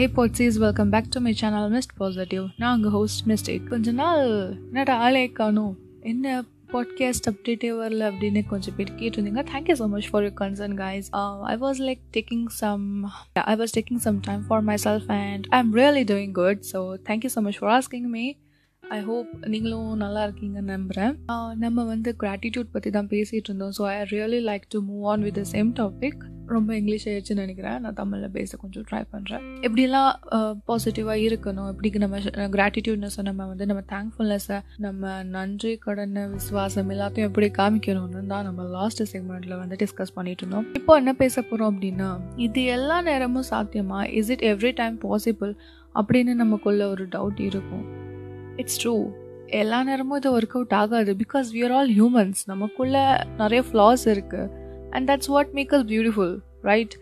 Hey போட்ஸீஸ் welcome back to my channel missed positive நான் உங்கள் host mistake கொஞ்ச நாள் என்னடா ஆளே காணும். என்ன பாட்காஸ்ட் அப்டேட்டே வரல அப்படின்னு கொஞ்சம் பேர் கேட்டிருந்தீங்க. Thank you so much for your concern guys I was like taking some I was taking some time for myself and I am really doing good so thank you so much for asking me I hope நீங்களும் நல்லா இருக்கீங்கன்னு நம்புகிறேன் நம்ம வந்து gratitude பற்றி தான் பேசிகிட்டு இருந்தோம். So I really like to move on with the same topic ரொம்ப இங்கிலீஷ் ஆயிடுச்சுன்னு நினைக்கிறேன். நான் தமிழில் பேச கொஞ்சம் ட்ரை பண்ணுறேன் எப்படிலாம் பாசிட்டிவாக இருக்கணும் எப்படி நம்ம கிராட்டிடியூட்னஸை நம்ம வந்து நம்ம தேங்க்ஃபுல்னஸை நம்ம நன்றி கடனை விசுவாசம் எல்லாத்தையும் எப்படி காமிக்கணும்னு தான் நம்ம லாஸ்ட் செக்மெண்ட்டில் வந்து டிஸ்கஸ் பண்ணிட்டு இருந்தோம். இப்போ என்ன பேச போகிறோம் அப்படின்னா இது எல்லா நேரமும் சாத்தியமா? Is it every time possible அப்படின்னு நமக்குள்ள ஒரு டவுட் இருக்கும். இட்ஸ் ட்ரூ எல்லா நேரமும் இது ஒர்க் அவுட் ஆகாது because we are all humans நமக்குள்ள நிறைய ஃப்ளாஸ் இருக்குது and that's what make us beautiful right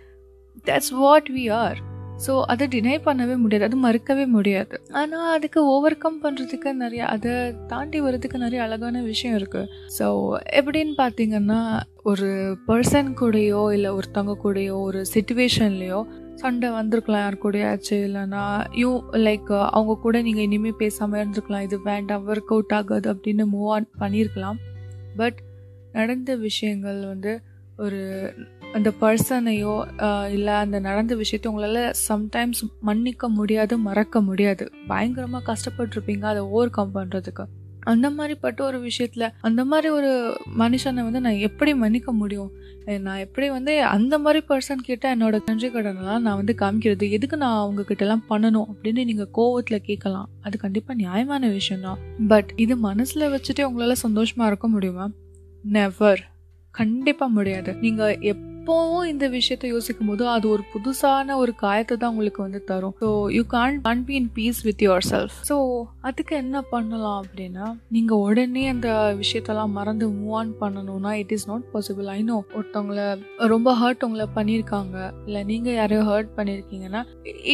that's what we are so அதை டினை பண்ணவே முடியாது. அது மறுக்கவே முடியாது. ஆனால் அதுக்கு ஓவர் கம் பண்ணுறதுக்கு நிறைய அதை தாண்டி வர்றதுக்கு நிறைய அழகான விஷயம் இருக்குது ஸோ எப்படின்னு பார்த்தீங்கன்னா ஒரு பர்சன் கூடயோ இல்லை ஒருத்தவங்க கூடயோ ஒரு சுச்சுவேஷன்லேயோ சண்டை வந்திருக்கலாம் யார் கூடயாச்சு இல்லைனா யூ லைக் அவங்க கூட நீங்கள் இனிமேல் பேசாமல் இருந்திருக்கலாம். இது வேண்டாம் ஒர்க் அவுட் ஆகாது அப்படின்னு மூவ் ஆன் பண்ணியிருக்கலாம். பட் நடந்த விஷயங்கள் வந்து ஒரு அந்த பர்சனையோ இல்லை அந்த நடந்த விஷயத்த உங்களால் சம்டைம்ஸ் மன்னிக்க முடியாது மறக்க முடியாது. பயங்கரமாக கஷ்டப்பட்டுருப்பீங்க அதை ஓவர் கம் பண்ணுறதுக்கு அந்த மாதிரிப்பட்ட ஒரு விஷயத்தில் அந்த மாதிரி ஒரு மனுஷனை வந்து நான் எப்படி மன்னிக்க முடியும்? நான் எப்படி வந்து அந்த மாதிரி பர்சன் கிட்ட என்னோட நன்றி கடனெல்லாம் நான் வந்து காமிக்கிறது எதுக்கு நான் அவங்கக்கிட்டலாம் பண்ணணும் அப்படின்னு நீங்கள் கோவத்தில் கேட்கலாம். அது கண்டிப்பாக நியாயமான விஷயம் தான் பட் இது மனசில் வச்சுட்டே உங்களால் சந்தோஷமாக இருக்க முடியுமா? நெவர் கண்டிப்பாக முடியாது. நீங்கள் எப்போவும் இந்த விஷயத்த யோசிக்கும் போது அது ஒரு புதுசான ஒரு காயத்தை தான் உங்களுக்கு வந்து தரும். So you can can be in peace with your self so அதுக்கு என்ன பண்ணலாம் அப்படின்னா நீங்கள் உடனே அந்த விஷயத்தெல்லாம் மறந்து மூவ் ஆன் பண்ணணும்னா it is not possible I know ஒருத்தவங்கள ரொம்ப ஹர்ட் உங்களை பண்ணியிருக்காங்க. இல்லை நீங்கள் யாரையோ hurt பண்ணியிருக்கீங்கன்னா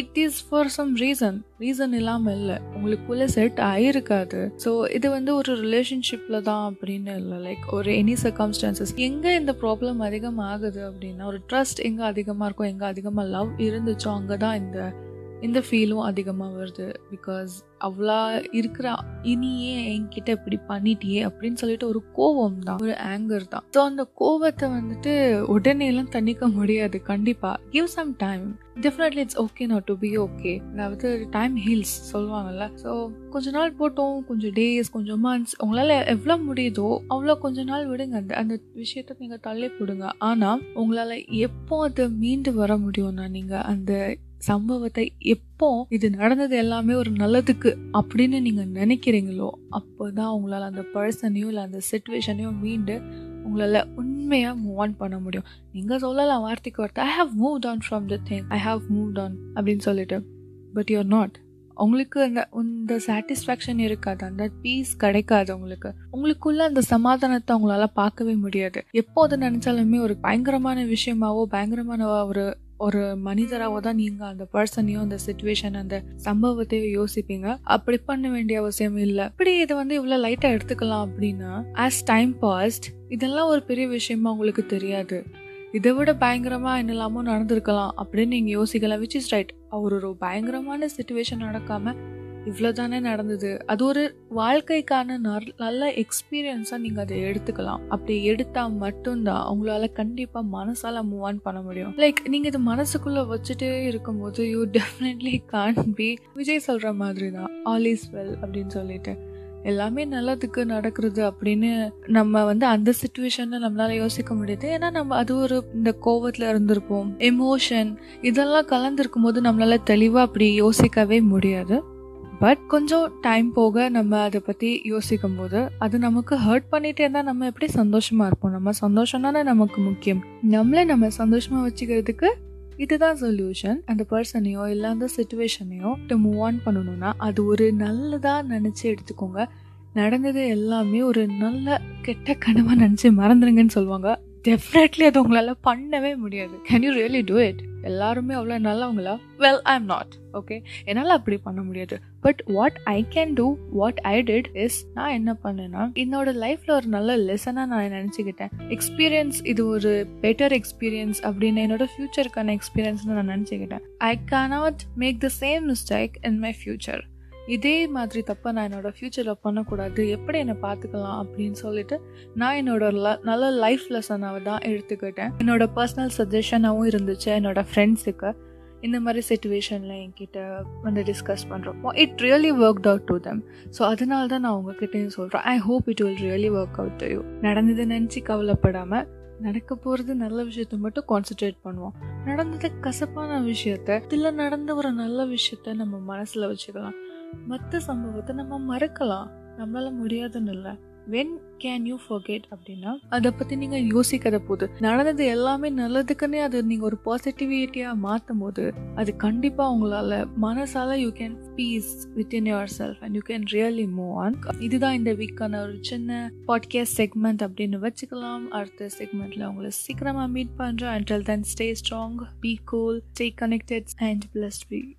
it is for some reason reason இல்லாமல் இல்லை. உங்களுக்குள்ளே செட் ஆகிருக்காது ஸோ இது வந்து ஒரு ரிலேஷன்ஷிப்பில் தான் அப்படின்னு இல்லை. லைக் ஒரு எனி சர்க்கம்ஸ்டான்சஸ் எங்கே இந்த ப்ராப்ளம் அதிகமாக ஆகுது அப்படின்னா ஒரு ட்ரஸ்ட் எங்கே அதிகமாக இருக்கும் எங்கே அதிகமாக லவ் இருந்துச்சோ அங்கே தான் இந்த இந்த ஃபீலும் அதிகமாக வருது பிகாஸ் அவ்வளோ இருக்கிற இனியே என்கிட்ட இப்படி பண்ணிட்டியே அப்படின்னு சொல்லிட்டு ஒரு கோவம் தான் ஒரு ஆங்கர் தான். ஸோ அந்த கோவத்தை வந்துட்டு உடனேலாம் தண்ணிக்க தணிக்க முடியாது கண்டிப்பாக give some time definitely it's okay not to be okay அதாவது டைம் ஹீல்ஸ் சொல்லுவாங்கல்ல. ஸோ கொஞ்ச நாள் போட்டோம் கொஞ்சம் டேஸ் கொஞ்சம் மந்த்ஸ் உங்களால் எவ்வளோ முடியுதோ அவ்வளோ கொஞ்ச நாள் விடுங்க. அந்த அந்த விஷயத்த நீங்கள் தள்ளி போடுங்க. ஆனால் உங்களால் எப்போ அதை மீண்டு வர முடியும்னா நீங்கள் அந்த சம்பவத்தை எப்போ இது நடந்தது எல்லாமே ஒரு நல்லதுக்கு அப்படின்னு நீங்கள் நினைக்கிறீங்களோ அப்போ தான் உங்களால் அந்த பர்சனையும் இல்லை அந்த சுச்சுவேஷனையும் மீண்டு உங்களால் உண்மையாக மூவ் ஆன் பண்ண முடியும். நீங்கள் சொல்லலாம் வார்த்தைக்கு வார்த்தை. I have move on from the thing I have move on அப்படின்னு சொல்லிட்டு. பட் யூஆர் நாட் உங்களுக்கு அந்த இந்த சாட்டிஸ்ஃபேக்ஷன் இருக்காது. அந்த பீஸ் கிடைக்காது உங்களுக்கு. உங்களுக்குள்ள அந்த சமாதானத்தை உங்களால பார்க்கவே முடியாது. எப்போது நினைச்சாலுமே ஒரு பயங்கரமான விஷயமாவோ பயங்கரமான ஒரு ஒரு மனிதராக தான் நீங்கள் அந்த பர்சனையும் அந்த சுச்சுவேஷன் அந்த சம்பவத்தையும் யோசிப்பீங்க. அப்படி பண்ண வேண்டிய அவசியம் இல்லை. இப்படி இதை வந்து இவ்வளோ லைட்டாக எடுத்துக்கலாம் அப்படின்னா ஆஸ் டைம் பாஸ்ட் இதெல்லாம் ஒரு பெரிய விஷயமா உங்களுக்கு தெரியாது. இதை விட பயங்கரமாக என்னெல்லாமோ நடந்திருக்கலாம் அப்படின்னு நீங்கள் யோசிக்கலாம் விச் இஸ் ரைட் அவர் ஒரு பயங்கரமான சுச்சுவேஷன் நடக்காமல் இவ்வளோ தானே நடந்தது. அது ஒரு வாழ்க்கைக்கான நல்ல எக்ஸ்பீரியன்ஸாக நீங்கள் அதை எடுத்துக்கலாம். அப்படி எடுத்தால் மட்டும்தான் உங்களால் கண்டிப்பாக மனசால் மூவ் ஆன் பண்ண முடியும். லைக் நீங்கள் இது மனசுக்குள்ளே வச்சுட்டே இருக்கும்போது you definitely can be Vijay சொல்கிற மாதிரி தான் ஆல் இஸ் வெல் அப்படின்னு சொல்லிட்டு. எல்லாமே நல்லதுக்கு நடக்கிறது அப்படின்னு நம்ம வந்து அந்த சுச்சுவேஷனை நம்மளால யோசிக்க முடியுது. ஏன்னா நம்ம அது ஒரு இந்த கோவத்தில் இருந்திருப்போம். எமோஷன் இதெல்லாம் கலந்துருக்கும் போது நம்மளால தெளிவாக அப்படி யோசிக்கவே முடியாது. பட் கொஞ்சம் டைம் போக நம்ம அதை பற்றி யோசிக்கும் போது அது நமக்கு ஹர்ட் பண்ணிகிட்டே இருந்தால் நம்ம எப்படி சந்தோஷமாக இருப்போம்? நம்ம சந்தோஷம் தானே நமக்கு முக்கியம்? நம்மளே நம்ம சந்தோஷமாக வச்சுக்கிறதுக்கு இதுதான் சொல்யூஷன் அந்த பர்சனையோ இல்லை அந்த சுச்சுவேஷனையோ மூவ் ஆன் பண்ணணும்னா அது ஒரு நல்லதாக நினச்சி எடுத்துக்கோங்க. நடந்தது எல்லாமே ஒரு நல்ல கெட்ட கனவாக நினச்சி மறந்துடுங்கன்னு சொல்லுவாங்க. டெஃபினெட்லி அது உங்களால் பண்ணவே முடியாது. Can you really do it எல்லாருமே அவ்வளோ நல்லவங்களா? Well I am not okay என்னால் அப்படி பண்ண முடியாது. But what I can do what I did is நான் என்ன பண்ணேன்னா என்னோட லைஃப்பில் ஒரு நல்ல லெசனாக நான் நினச்சிக்கிட்டேன். எக்ஸ்பீரியன்ஸ் இது ஒரு பெட்டர் எக்ஸ்பீரியன்ஸ் அப்படின்னு என்னோட ஃப்யூச்சருக்கான எக்ஸ்பீரியன்ஸ்னு நான் நினச்சிக்கிட்டேன். I cannot make the same mistake in my future இதே மாதிரி தப்பை நான் என்னோடய ஃப்யூச்சரில் பண்ணக்கூடாது. எப்படி என்னை பார்த்துக்கலாம் அப்படின்னு சொல்லிட்டு நான் என்னோட நல்ல லைஃப் லெசனாக தான் எடுத்துக்கிட்டேன். என்னோட பர்சனல் சஜஷனாகவும் இருந்துச்சு. என்னோடய ஃப்ரெண்ட்ஸுக்கு இந்த மாதிரி சுச்சுவேஷனில் என்கிட்ட வந்து டிஸ்கஸ் பண்ணுறோம் it really work out to them so அதனால தான் நான் உங்ககிட்டயும் சொல்கிறேன் I hope it will really work out to you நடந்ததை நினச்சி கவலைப்படாமல் நடக்க போகிறது நல்ல விஷயத்த மட்டும் கான்சென்ட்ரேட் பண்ணுவோம். நடந்தது கசப்பான விஷயத்த இதில் நடந்த ஒரு நல்ல விஷயத்த நம்ம மனசில் வச்சுக்கலாம். மற்ற சம்பவத்தை நம்ம மறக்கலாம். நம்மளால முடியாதுன்னு இல்லை. வென் கேன் யூ ஃபர்கெட் அப்படின்னா அதை பற்றி நீங்கள் யோசிக்கிற போது நடந்தது எல்லாமே நல்லதுக்குன்னே அது நீங்கள் ஒரு பாசிட்டிவிட்டியாக மாற்றும் போது அது கண்டிப்பாக உங்களால் மனசால் you can peace within yourself and you can really move on இதுதான் இந்த வீக்கான ஒரு சின்ன பாட்காஸ்ட் செக்மெண்ட் அப்படின்னு வச்சுக்கலாம். அடுத்த செக்மெண்ட்டில் உங்களை சீக்கிரமாக மீட் பண்ணுறேன் till then stay strong be cool stay connected and blessed be